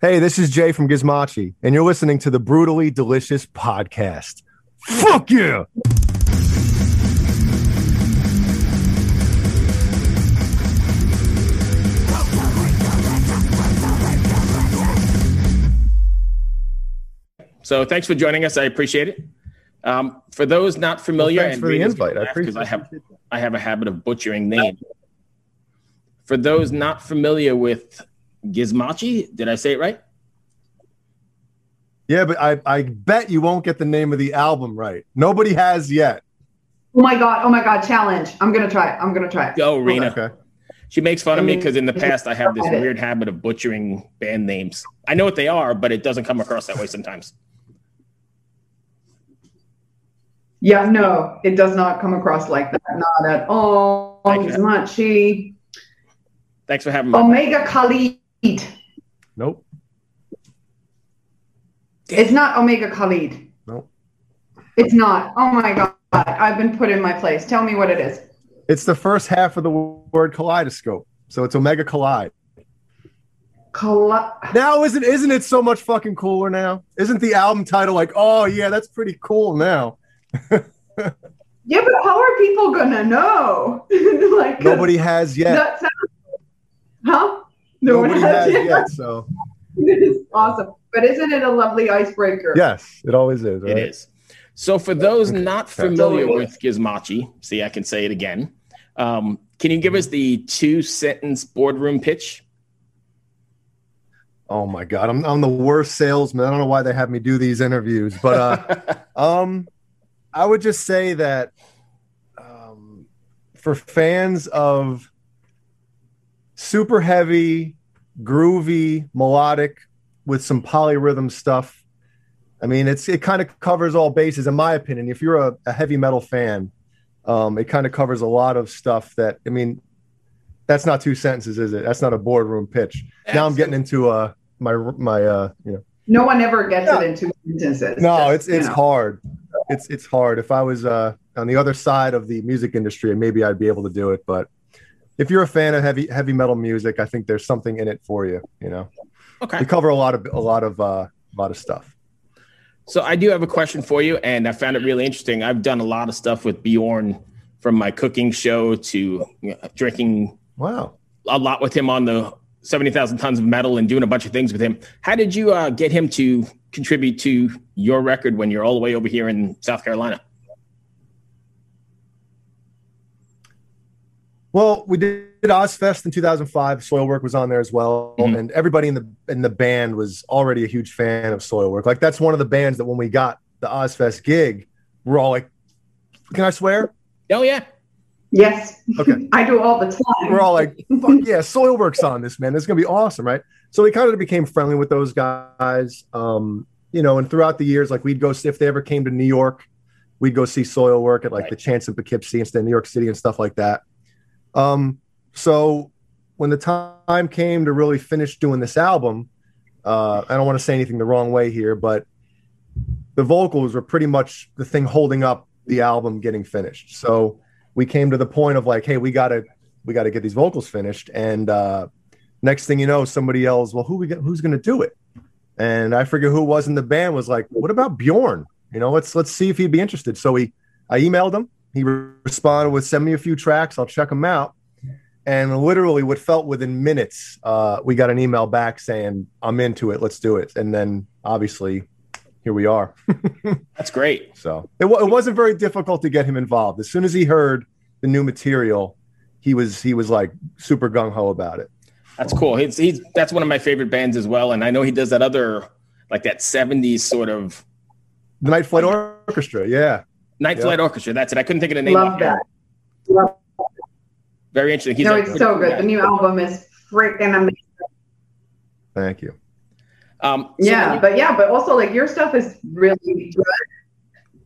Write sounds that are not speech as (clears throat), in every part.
Hey, this is Jay from Gizmachi, and you're listening to the Brutally Delicious Podcast. Fuck yeah! So thanks for joining us. I appreciate it. Um, for those not familiar, Well, thanks and for the invite. I appreciate I have I have a habit of butchering names. For those not familiar with Gizmachi, did I say it right? Yeah, but I, I bet you won't get the name of the album right. Nobody has yet. Oh my god! Oh my god! Challenge! I'm gonna try. it. I'm gonna try. it. Go, Riina. Okay. She makes fun of me because in the past I have this weird habit of butchering band names. I know what they are, but it doesn't come across that way sometimes. Yeah, no, it does not come across like that. Not at all. Thank you. Gizmachi. Thanks for having me. Omega Khalid. Nope. It's not Omega Khalid. Nope. It's not. Oh my god! I've been put in my place. Tell me what it is. It's the first half of the word kaleidoscope. So it's Omega Kaleid. Kala- Now isn't isn't it so much fucking cooler now? Isn't the album title like, oh yeah, that's pretty cool now? (laughs) Yeah, but how are people gonna know? (laughs) like Nobody has yet. Sounds, huh? (laughs) No one Nobody has yet. So (laughs) It's awesome. But isn't it a lovely icebreaker? yes, it always is. Right? It is. So for those not Okay. familiar with Gizmachi, see, I can say it again. Um, can you give us the two sentence boardroom pitch? Oh my god, I'm I'm the worst salesman. I don't know why they have me do these interviews, but uh, (laughs) um, I would just say that um, for fans of super heavy, groovy, melodic with some polyrhythm stuff, I mean, it's it kind of covers all bases, in my opinion. If you're a, a heavy metal fan, um, it kind of covers a lot of stuff that I mean. That's not two sentences, is it? That's not a boardroom pitch. Now I'm getting into uh my my uh you know No one ever gets Yeah. it in two sentences. no Just, it's it's know. hard it's it's hard if i was uh on the other side of the music industry maybe i'd be able to do it but if you're a fan of heavy heavy metal music i think there's something in it for you you know Okay. we cover a lot of a lot of uh a lot of stuff So I do have a question for you, and I found it really interesting. I've done a lot of stuff with Bjorn from my cooking show to you know, drinking wow a lot with him on the 70,000 tons of metal and doing a bunch of things with him. How did you uh, get him to contribute to your record when you're all the way over here in South Carolina? Well we did Ozzfest in 2005 soilwork was on there as well Mhm. and everybody in the in the band was already a huge fan of soilwork like that's one of the bands that when we got the Ozzfest gig we're all like can i swear Oh, yeah. Yes. Okay. (laughs) I do all the time. we're all like, fuck yeah, Soilworks on this, man. This is gonna be awesome, right? So we kind of became friendly with those guys. Um, you know, and throughout the years, like we'd go if they ever came to New York, we'd go see Soilwork at like Right. the Chance in Poughkeepsie instead of New York City and stuff like that. Um, so when the time came to really finish doing this album, uh, I don't want to say anything the wrong way here, but the vocals were pretty much the thing holding up the album getting finished. So we came to the point of like, hey, we gotta we gotta get these vocals finished. And uh, next thing you know, somebody else, well, who we get, who's gonna do it? And I forget who was in the band was like, what about Bjorn? You know, let's let's see if he'd be interested. So we I emailed him. He responded with send me a few tracks. I'll check them out. And literally, what felt within minutes, uh, we got an email back saying, "I'm into it. Let's do it." And then, obviously, here we are. (laughs) That's great. So it, wa- it wasn't very difficult to get him involved. As soon as he heard the new material, he was he was like super gung ho about it. That's cool. He's, he's that's one of my favorite bands as well. And I know he does that other, like that 70s sort of The Night Flight Orchestra, yeah, Night Yeah. Flight Orchestra. That's it. I couldn't think of the name. Love of it. that. Love- Very interesting. He's no, a it's so good. guy. The new album is freaking amazing. thank you. Um, so yeah, you- but yeah, but also like your stuff is really good.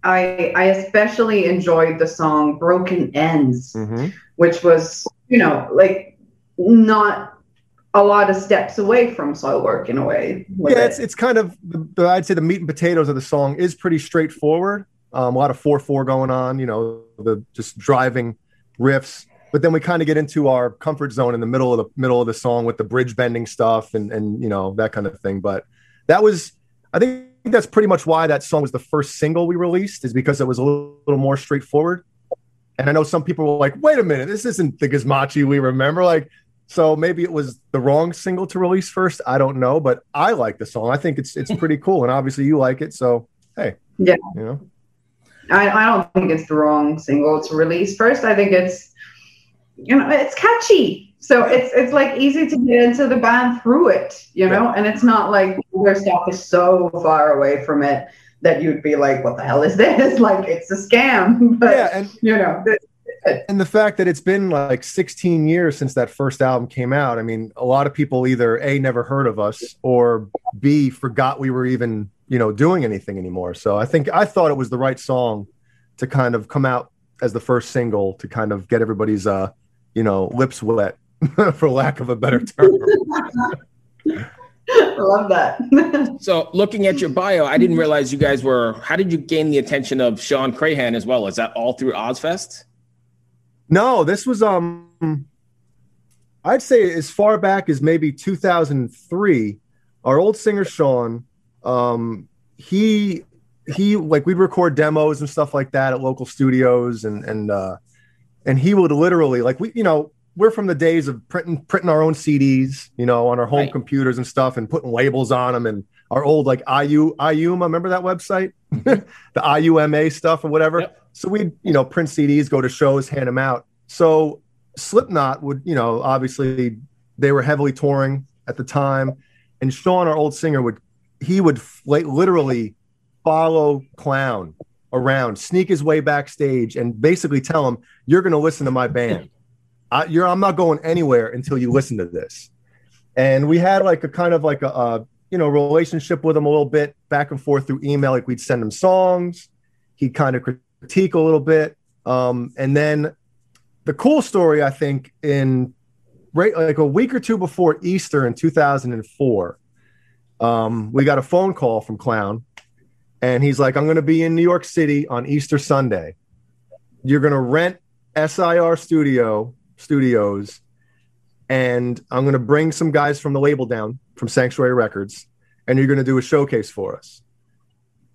I I especially enjoyed the song "Broken Ends," Mhm. which was you know like not a lot of steps away from Soilwork in a way. with Yeah, it. it's it's kind of the, the- I'd say the meat and potatoes of the song is pretty straightforward. Um, a lot of four four going on, you know, the just driving riffs. but then we kind of get into our comfort zone in the middle of the middle of the song with the bridge bending stuff and and you know that kind of thing. But that was, I think that's pretty much why that song was the first single we released, is because it was a little, little more straightforward. And I know some people were like, "Wait a minute, this isn't the Gizmachi we remember." Like, so maybe it was the wrong single to release first. I don't know, but I like the song. I think it's it's (laughs) pretty cool, and obviously you like it. So hey, yeah, you know. I, I don't think it's the wrong single to release first. I think it's you know it's catchy. So it's it's like easy to get into the band through it, you know, and it's not like their stuff is so far away from it that you'd be like, "What the hell is this?" (laughs) Like it's a scam. (laughs) But yeah, and you know, and the fact that it's been like 16 years since that first album came out. I mean, a lot of people either a never heard of us or b forgot we were even you know doing anything anymore. So I think I thought it was the right song to kind of come out as the first single to kind of get everybody's uh you know lips wet (laughs) for lack of a better term. (laughs) I love that. (laughs) so, looking at your bio, I didn't realize you guys were. How did you gain the attention of Shawn Crahan as well? Is that all through Ozzfest? No, this was um. I'd say as far back as maybe 2003. Our old singer Shawn, um, he he like we'd record demos and stuff like that at local studios, and and uh, and he would literally like we you know we're from the days of printing printing our own CDs, you know, on our home right. computers and stuff, and putting labels on them, and our old like IU IUMA, remember that website, mm-hmm. (laughs) the IUMA stuff or whatever. Yep. So we'd you know print CDs, go to shows, hand them out. So Slipknot would you know obviously they were heavily touring at the time, and Sean, our old singer, would he would like literally follow Clown around, sneak his way backstage, and basically tell him, "You're going to listen to my band." I, I'm not going anywhere until you listen to this. And we had like a kind of like a, a you know relationship with him a little bit back and forth through email. Like we'd send him songs, he'd kind of critique a little bit, um, and then the cool story I think in right like a week or two before Easter in 2004, um, we got a phone call from Clown, and he's like, "I'm going to be in New York City on Easter Sunday. You're going to rent SIR Studio studios, and I'm going to bring some guys from the label down from Sanctuary Records, and you're going to do a showcase for us.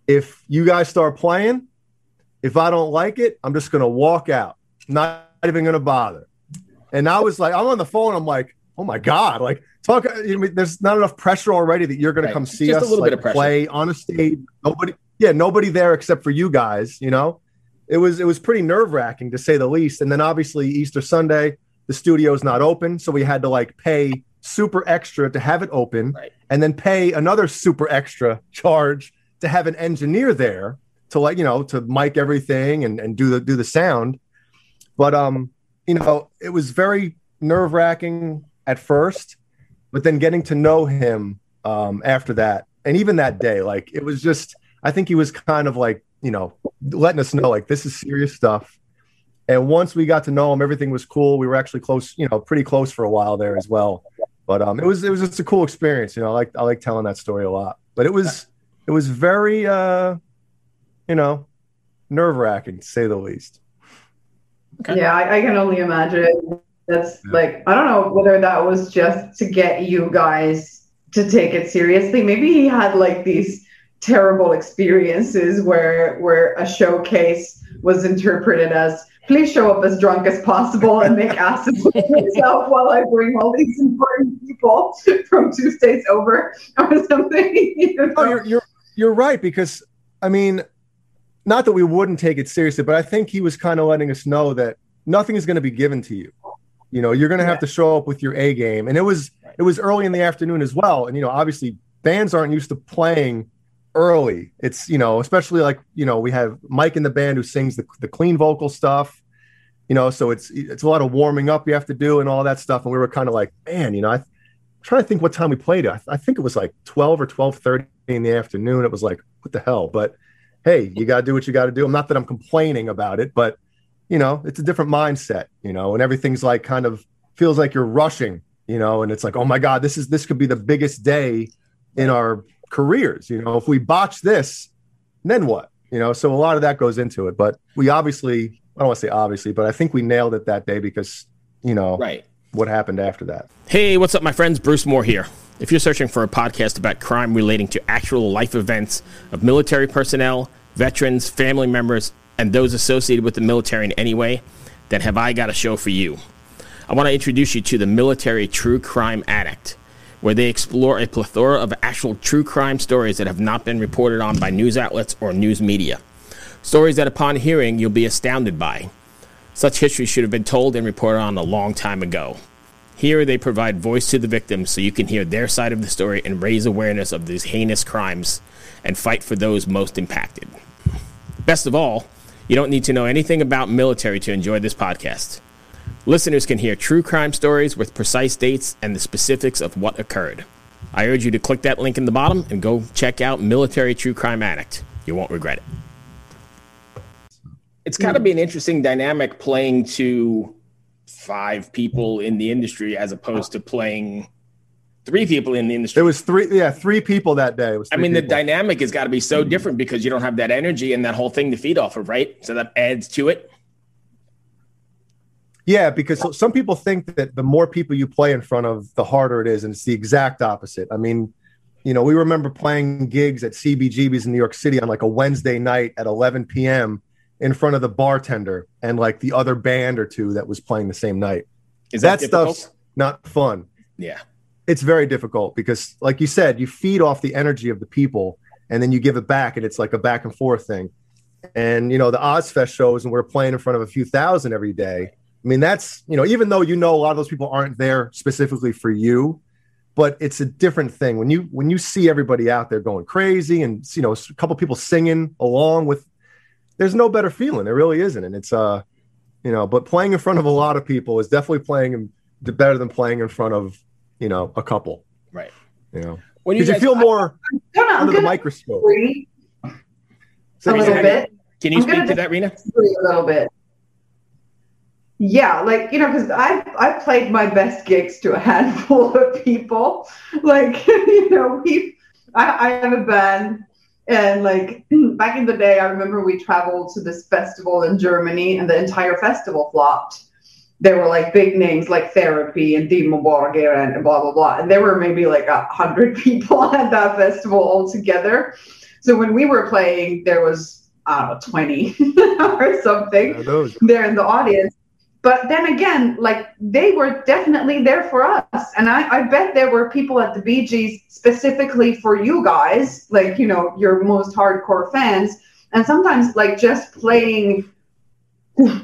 If you guys start playing, if I don't like it, I'm just going to walk out, not even going to bother. And I was like, I'm on the phone. I'm like, oh my god, like talk. You know, there's not enough pressure already that you're going right. to come see just us a little like, bit of pressure. play on a stage. Nobody, yeah, nobody there except for you guys. You know, it was it was pretty nerve wracking to say the least. And then obviously Easter Sunday, the studio's not open, so we had to like pay super extra to have it open, right. and then pay another super extra charge to have an engineer there to like you know to mic everything and and do the do the sound. But um, you know, it was very nerve wracking at first, but then getting to know him um after that, and even that day, like it was just. I think he was kind of like you know, letting us know like this is serious stuff. And once we got to know him, everything was cool. We were actually close, you know, pretty close for a while there as well. But um, it was it was just a cool experience. You know, I like I like telling that story a lot. But it was it was very uh, you know, nerve wracking to say the least. Yeah, I, I, can only imagine. That's yeah. like I don't know whether that was just to get you guys to take it seriously. Maybe he had like these terrible experiences where where a showcase was interpreted as please show up as drunk as possible and make (laughs) asses of yourself while I bring all these important people from two states over or something. You know? Oh, you're, you're you're right because I mean, not that we wouldn't take it seriously, but I think he was kind of letting us know that nothing is going to be given to you. You know, you're going to have to show up with your A game, and it was it was early in the afternoon as well, and you know, obviously bands aren't used to playing early. It's you know, especially like you know, we have Mike in the band who sings the, the clean vocal stuff. You know, so it's it's a lot of warming up you have to do and all that stuff. And we were kind of like, man, you know, I, am trying to think what time we played it. I, I think it was like 12 or 12:30 in the afternoon. It was like, what the hell? But hey, you got to do what you got to do. I'm not that I'm complaining about it, but you know, it's a different mindset. You know, and everything's like kind of feels like you're rushing. You know, and it's like, oh my god, this is this could be the biggest day in our careers. You know, if we botch this, then what? You know, so a lot of that goes into it. But we obviously, I don't want to say obviously, but I think we nailed it that day because you know, right. what happened after that. Hey, what's up, my friends? Bruce Moore here. If you're searching for a podcast about crime relating to actual life events of military personnel, veterans, family members, and those associated with the military in any way, then have I got a show for you. I want to introduce you to the Military True Crime Addict, where they explore a plethora of actual true crime stories that have not been reported on by news outlets or news media. Stories that, upon hearing, you'll be astounded by. Such history should have been told and reported on a long time ago. Here, they provide voice to the victims so you can hear their side of the story and raise awareness of these heinous crimes and fight for those most impacted. Best of all, you don't need to know anything about military to enjoy this podcast. Listeners can hear true crime stories with precise dates and the specifics of what occurred. I urge you to click that link in the bottom and go check out Military True Crime Addict. You won't regret it. It's kind of to be an interesting dynamic playing to five people in the industry as opposed to playing three people in the industry. There was three, yeah, three people that day. I mean, people. the dynamic has got to be so mm-hmm. different because you don't have that energy and that whole thing to feed off of, right? So that adds to it. Yeah, because some people think that the more people you play in front of, the harder it is, and it's the exact opposite. I mean, you know, we remember playing gigs at CBGB's in New York City on like a Wednesday night at 11 p.m. in front of the bartender and like the other band or two that was playing the same night. Is that, that stuff's not fun? Yeah it's very difficult because like you said you feed off the energy of the people and then you give it back and it's like a back and forth thing. And you know the Ozzfest shows and we're playing in front of a few thousand every day. I mean that's you know even though you know a lot of those people aren't there specifically for you but it's a different thing. When you when you see everybody out there going crazy and you know a couple people singing along with there's no better feeling. There really isn't. And it's uh you know but playing in front of a lot of people is definitely playing better than playing in front of you know, a couple. Right. You know, because you, you, feel more gonna, under the microscope. a little bit. Can you I'm speak to that, Riina? A little bit. Yeah, like you know, because I I played my best gigs to a handful of people. Like (laughs) you know, we I, I have a band, and like (clears throat) back in the day, I remember we traveled to this festival in Germany, and the entire festival flopped there were like big names like Therapy and Dimmu Borgir and blah blah blah. And there were maybe like a hundred (laughs) people at that festival altogether. So when we were playing, there was I don't know, 20 (laughs) or something there in the audience. But then again, like they were definitely there for us. And I, I bet there were people at the Bee Gees specifically for you guys, like, you know, your most hardcore fans. And sometimes like just playing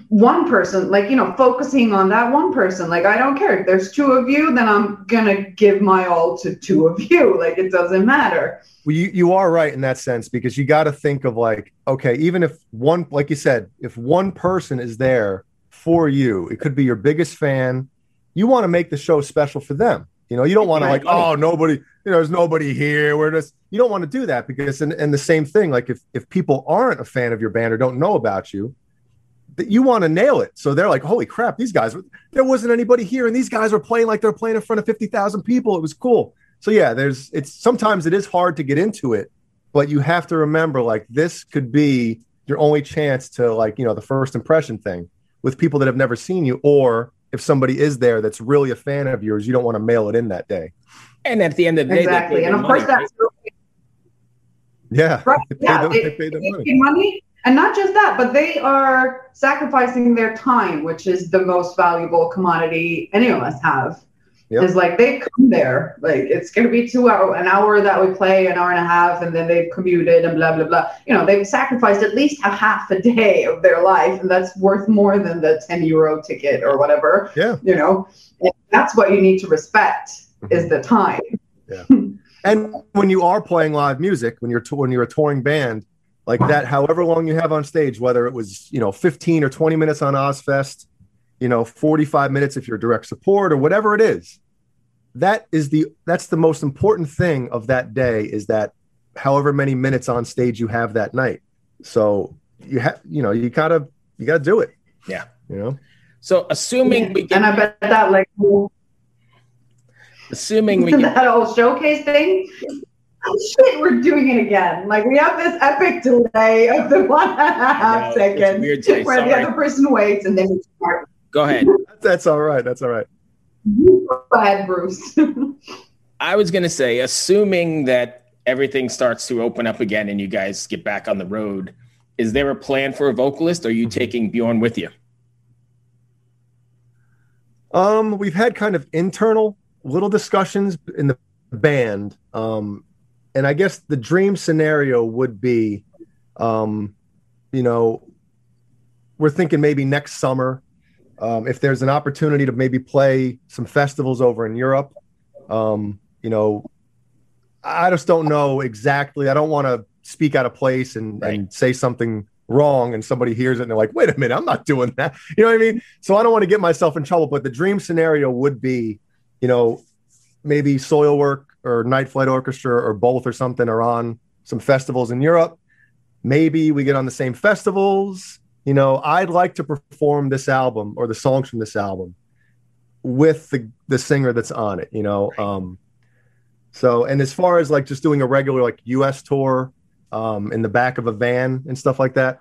one person like you know focusing on that one person. Like i don't care. If there's two of you then i'm gonna give my all to two of you. (laughs) Like it doesn't matter. Well you, you are right in that sense because you got to think of like okay even if one like you said if one person is there for you it could be your biggest fan. You want to make the show special for them. You know you don't want to like oh nobody you know there's nobody here. We're just you don't want to do that because and, and the same thing like if if people aren't a fan of your band or don't know about you that you want to nail it. So they're like, holy crap, these guys, there wasn't anybody here. And these guys were playing like they're playing in front of 50,000 people. It was cool. So yeah, there's, it's sometimes it is hard to get into it, but you have to remember like this could be your only chance to like, you know, the first impression thing with people that have never seen you. Or if somebody is there that's really a fan of yours, you don't want to mail it in that day. And at the end of the day, exactly. And of course, that's yeah, right. yeah, (laughs) they pay, they money. money and not just that, but they are sacrificing their time, which is the most valuable commodity any of us have. Yep. Is like they come there, like it's gonna be two hour, an hour that we play, an hour and a half, and then they've commuted and blah blah blah. You know, they've sacrificed at least a half a day of their life, and that's worth more than the ten euro ticket or whatever. Yeah, you know, and that's what you need to respect mm-hmm. is the time. Yeah, and when you are playing live music, when you're t- when you're a touring band, like that however long you have on stage whether it was you know 15 or 20 minutes on Ozzfest you know 45 minutes if you're direct support or whatever it is that is the that's the most important thing of that day is that however many minutes on stage you have that night. So you have you know you gotta you gotta do it. Yeah. You know? So assuming we get, and i bet that like assuming we (laughs) get, that whole showcase thing shit, we're doing it again. Like we have this epic delay of the (laughs) one and a half seconds (laughs) where the other person waits and then we start. Go ahead. (laughs) That's all right. That's all right. Go ahead, Bruce. I was going to say, assuming that everything starts to open up again and you guys get back on the road, is there a plan for a vocalist? Or are you taking Bjorn with you? Um, we've had kind of internal little discussions in the band. Um, and I guess the dream scenario would be, um, you know, we're thinking maybe next summer, um, if there's an opportunity to maybe play some festivals over in Europe. Um, you know, I just don't know exactly. I don't want to speak out of place and, right. and say something wrong and somebody hears it and they're like, wait a minute, I'm not doing that. (laughs) You know what I mean? So I don't want to get myself in trouble. But the dream scenario would be, you know, maybe Soilwork or Night Flight Orchestra or both or something are on some festivals in Europe. Maybe we get on the same festivals. You know, I'd like to perform this album or the songs from this album with the the singer that's on it, you know. Um so and as far as like just doing a regular like US tour um in the back of a van and stuff like that,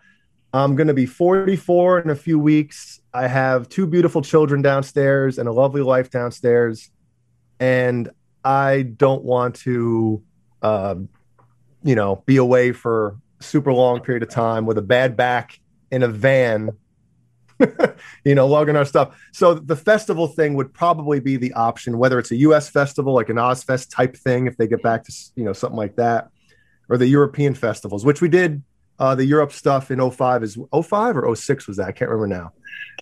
I'm going to be 44 in a few weeks. I have two beautiful children downstairs and a lovely life downstairs and I don't want to, uh, you know, be away for super long period of time with a bad back in a van, (laughs) you know, lugging our stuff. So the festival thing would probably be the option, whether it's a U.S. festival like an Ozzfest type thing, if they get back to you know something like that, or the European festivals, which we did uh, the Europe stuff in 05 is 05 or 06 was that? I can't remember now.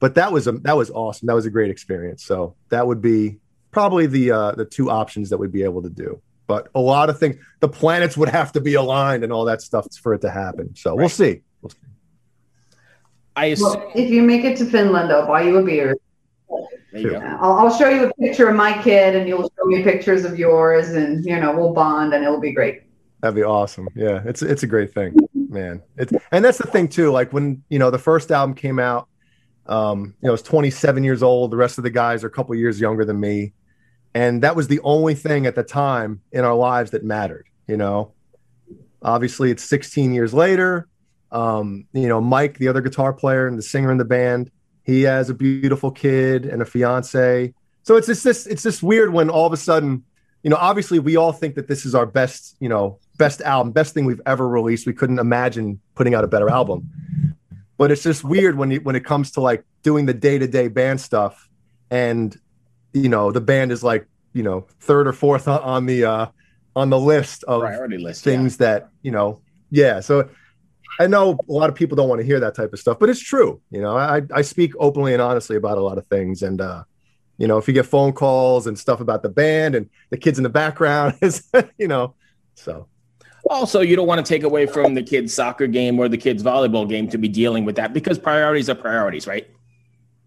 But that was a that was awesome. That was a great experience. So that would be probably the uh, the two options that we'd be able to do. But a lot of things, the planets would have to be aligned and all that stuff for it to happen. So right. we'll see. We'll see. I assume- well, if you make it to Finland, I'll buy you a beer. You I'll, I'll, show you a picture of my kid, and you'll show me pictures of yours, and you know we'll bond, and it'll be great. That'd be awesome. Yeah, it's it's a great thing, man. It's and that's the thing too. Like when you know the first album came out, um, you know, I was 27 years old. The rest of the guys are a couple years younger than me and that was the only thing at the time in our lives that mattered you know? Obviously it's 16 years later um, you know mike the other guitar player and the singer in the band he has a beautiful kid and a fiance. So it's just this it's just weird when all of a sudden you know obviously we all think that this is our best you know best album best thing we've ever released. We couldn't imagine putting out a better album. But it's just weird when you, when it comes to like doing the day-to-day band stuff and you know the band is like you know third or fourth on the uh on the list of priority list things yeah. that you know yeah so i know a lot of people don't want to hear that type of stuff but it's true you know i i speak openly and honestly about a lot of things and uh you know if you get phone calls and stuff about the band and the kids in the background (laughs) is you know so also you don't want to take away from the kids soccer game or the kids volleyball game to be dealing with that because priorities are priorities right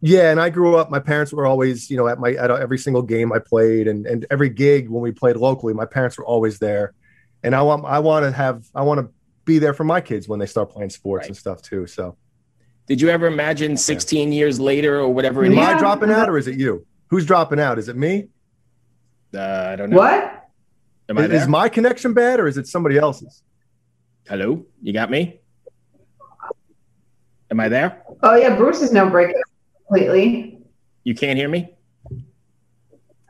yeah, and I grew up. My parents were always, you know, at my at every single game I played, and and every gig when we played locally, my parents were always there. And I want I want to have I want to be there for my kids when they start playing sports right. and stuff too. So, did you ever imagine 16 yeah. years later or whatever? Am I dropping out, or is it you? Who's dropping out? Is it me? Uh, I don't know. What? Am I is, is my connection bad, or is it somebody else's? Hello, you got me. Am I there? Oh yeah, Bruce is now breaking completely. You can't hear me?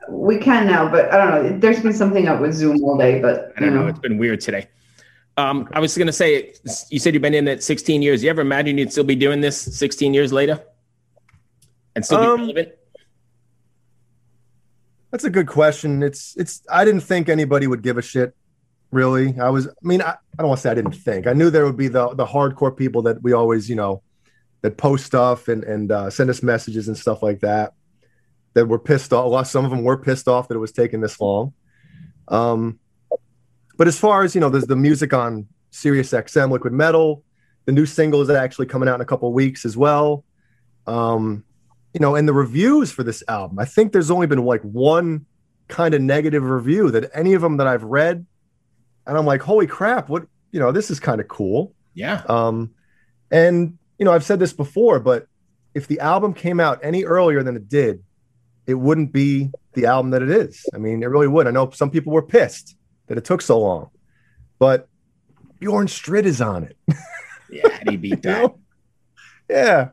We can now, but I don't know. There's been something up with Zoom all day, but I don't know. know. It's been weird today. Um, I was going to say, you said you've been in it 16 years. You ever imagine you'd still be doing this 16 years later and still be um, relevant? That's a good question. It's it's. I didn't think anybody would give a shit. Really, I was. I mean, I, I don't want to say I didn't think. I knew there would be the the hardcore people that we always, you know, that post stuff and and uh, send us messages and stuff like that that were pissed off. Some of them were pissed off that it was taking this long. Um, but as far as you know, there's the music on Sirius XM Liquid Metal. The new single is actually coming out in a couple weeks as well. Um, you know, and the reviews for this album, I think there's only been like one kind of negative review that any of them that I've read, and I'm like, holy crap, what you know, this is kind of cool. Yeah. Um, and you know, I've said this before, but if the album came out any earlier than it did, it wouldn't be the album that it is. I mean, it really would. I know some people were pissed that it took so long, but Bjorn Strid is on it. (laughs) yeah, he beat (laughs) that? Yeah.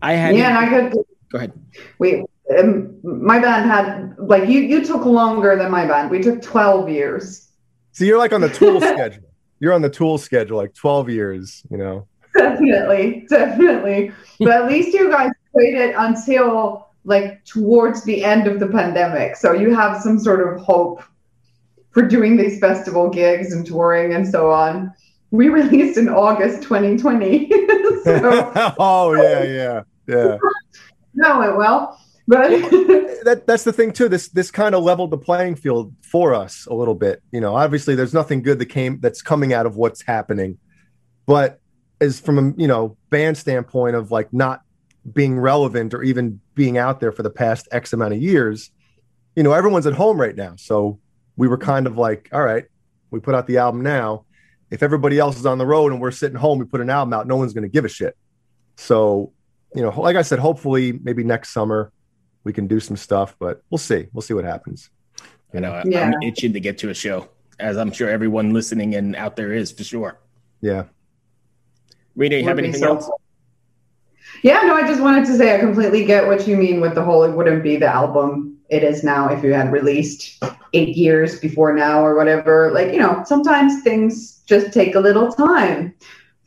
I had. Yeah, and I could. Go ahead. We, um, my band had like you. You took longer than my band. We took twelve years. So you're like on the Tool (laughs) schedule. You're on the Tool schedule, like twelve years. You know. (laughs) Definitely, definitely. But at least you guys waited until like towards the end of the pandemic, so you have some sort of hope for doing these festival gigs and touring and so on. We released in August 2020. (laughs) so, (laughs) oh yeah, yeah, yeah. No, it well. But that that's the thing too. This this kind of leveled the playing field for us a little bit. You know, obviously there's nothing good that came that's coming out of what's happening, but as from a you know band standpoint of like not being relevant or even being out there for the past X amount of years, you know, everyone's at home right now. So we were kind of like, all right, we put out the album now. If everybody else is on the road and we're sitting home, we put an album out, no one's going to give a shit. So, you know, like I said, hopefully maybe next summer we can do some stuff, but we'll see. We'll see what happens. You know, yeah. I'm itching to get to a show, as I'm sure everyone listening and out there is for sure. Yeah. Rita, you have anything so else? Yeah, no, I just wanted to say I completely get what you mean with the whole it wouldn't be the album it is now if you had released eight years before now or whatever. Like, you know, sometimes things just take a little time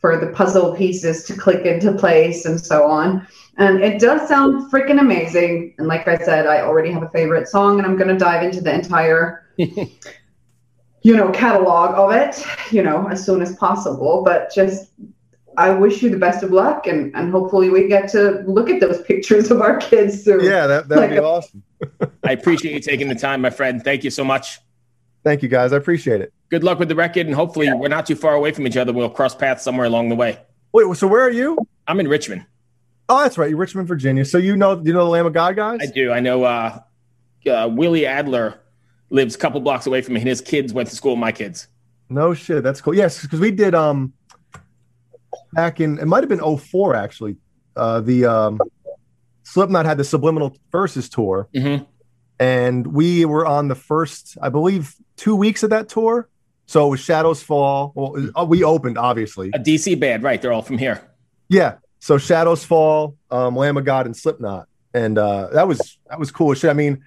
for the puzzle pieces to click into place and so on. And it does sound freaking amazing. And like I said, I already have a favorite song and I'm going to dive into the entire, (laughs) you know, catalog of it, you know, as soon as possible. But just I wish you the best of luck, and, and hopefully we get to look at those pictures of our kids soon. Yeah, that that'd like, be awesome. I appreciate you taking the time, my friend. Thank you so much. Thank you, guys. I appreciate it. Good luck with the record, and hopefully we're not too far away from each other. We'll cross paths somewhere along the way. Wait, so where are you? I'm in Richmond. Oh, that's right. You're Richmond, Virginia. So you know, you know the Lamb of God guys? I do. I know. Uh, uh, Willie Adler lives a couple blocks away from me, and his kids went to school with my kids. No shit. That's cool. Yes, because we did. Um, back in it might have been 04 actually. Uh, the um, Slipknot had the Subliminal Verses tour, mm-hmm. and we were on the first, I believe, two weeks of that tour. So it was Shadows Fall. Well, uh, we opened obviously a DC band, right? They're all from here. Yeah. So Shadows Fall, um, Lamb of God, and Slipknot, and uh, that was that was cool shit. I mean,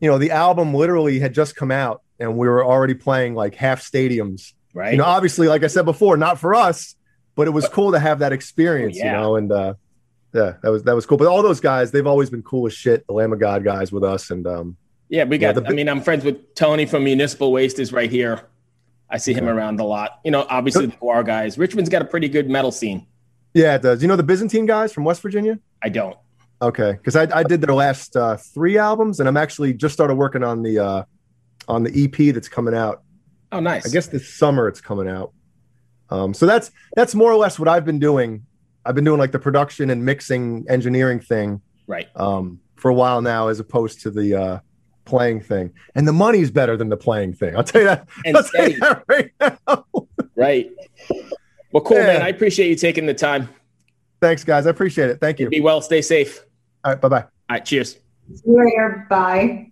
you know, the album literally had just come out, and we were already playing like half stadiums. Right. You know, obviously, like I said before, not for us, but it was cool to have that experience, yeah. you know, and uh, yeah, that was that was cool. But all those guys, they've always been cool as shit. The Lamb of God guys with us, and um, yeah, we got. Yeah, the, I mean, I'm friends with Tony from Municipal Waste is right here. I see him around a lot. You know, obviously the GWAR guys. Richmond's got a pretty good metal scene. Yeah, it does. You know the Byzantine guys from West Virginia? I don't. Okay, because I, I did their last uh, three albums, and I'm actually just started working on the uh, on the EP that's coming out. Oh, nice. I guess this summer it's coming out. Um, so that's that's more or less what I've been doing. I've been doing like the production and mixing engineering thing, right? Um, for a while now, as opposed to the uh, playing thing. And the money's better than the playing thing. I'll tell you that. And I'll steady. That right, now. right. Well, cool, yeah. man. I appreciate you taking the time. Thanks, guys. I appreciate it. Thank you. Be well. Stay safe. All right. Bye bye. All right. Cheers. See you later. Bye.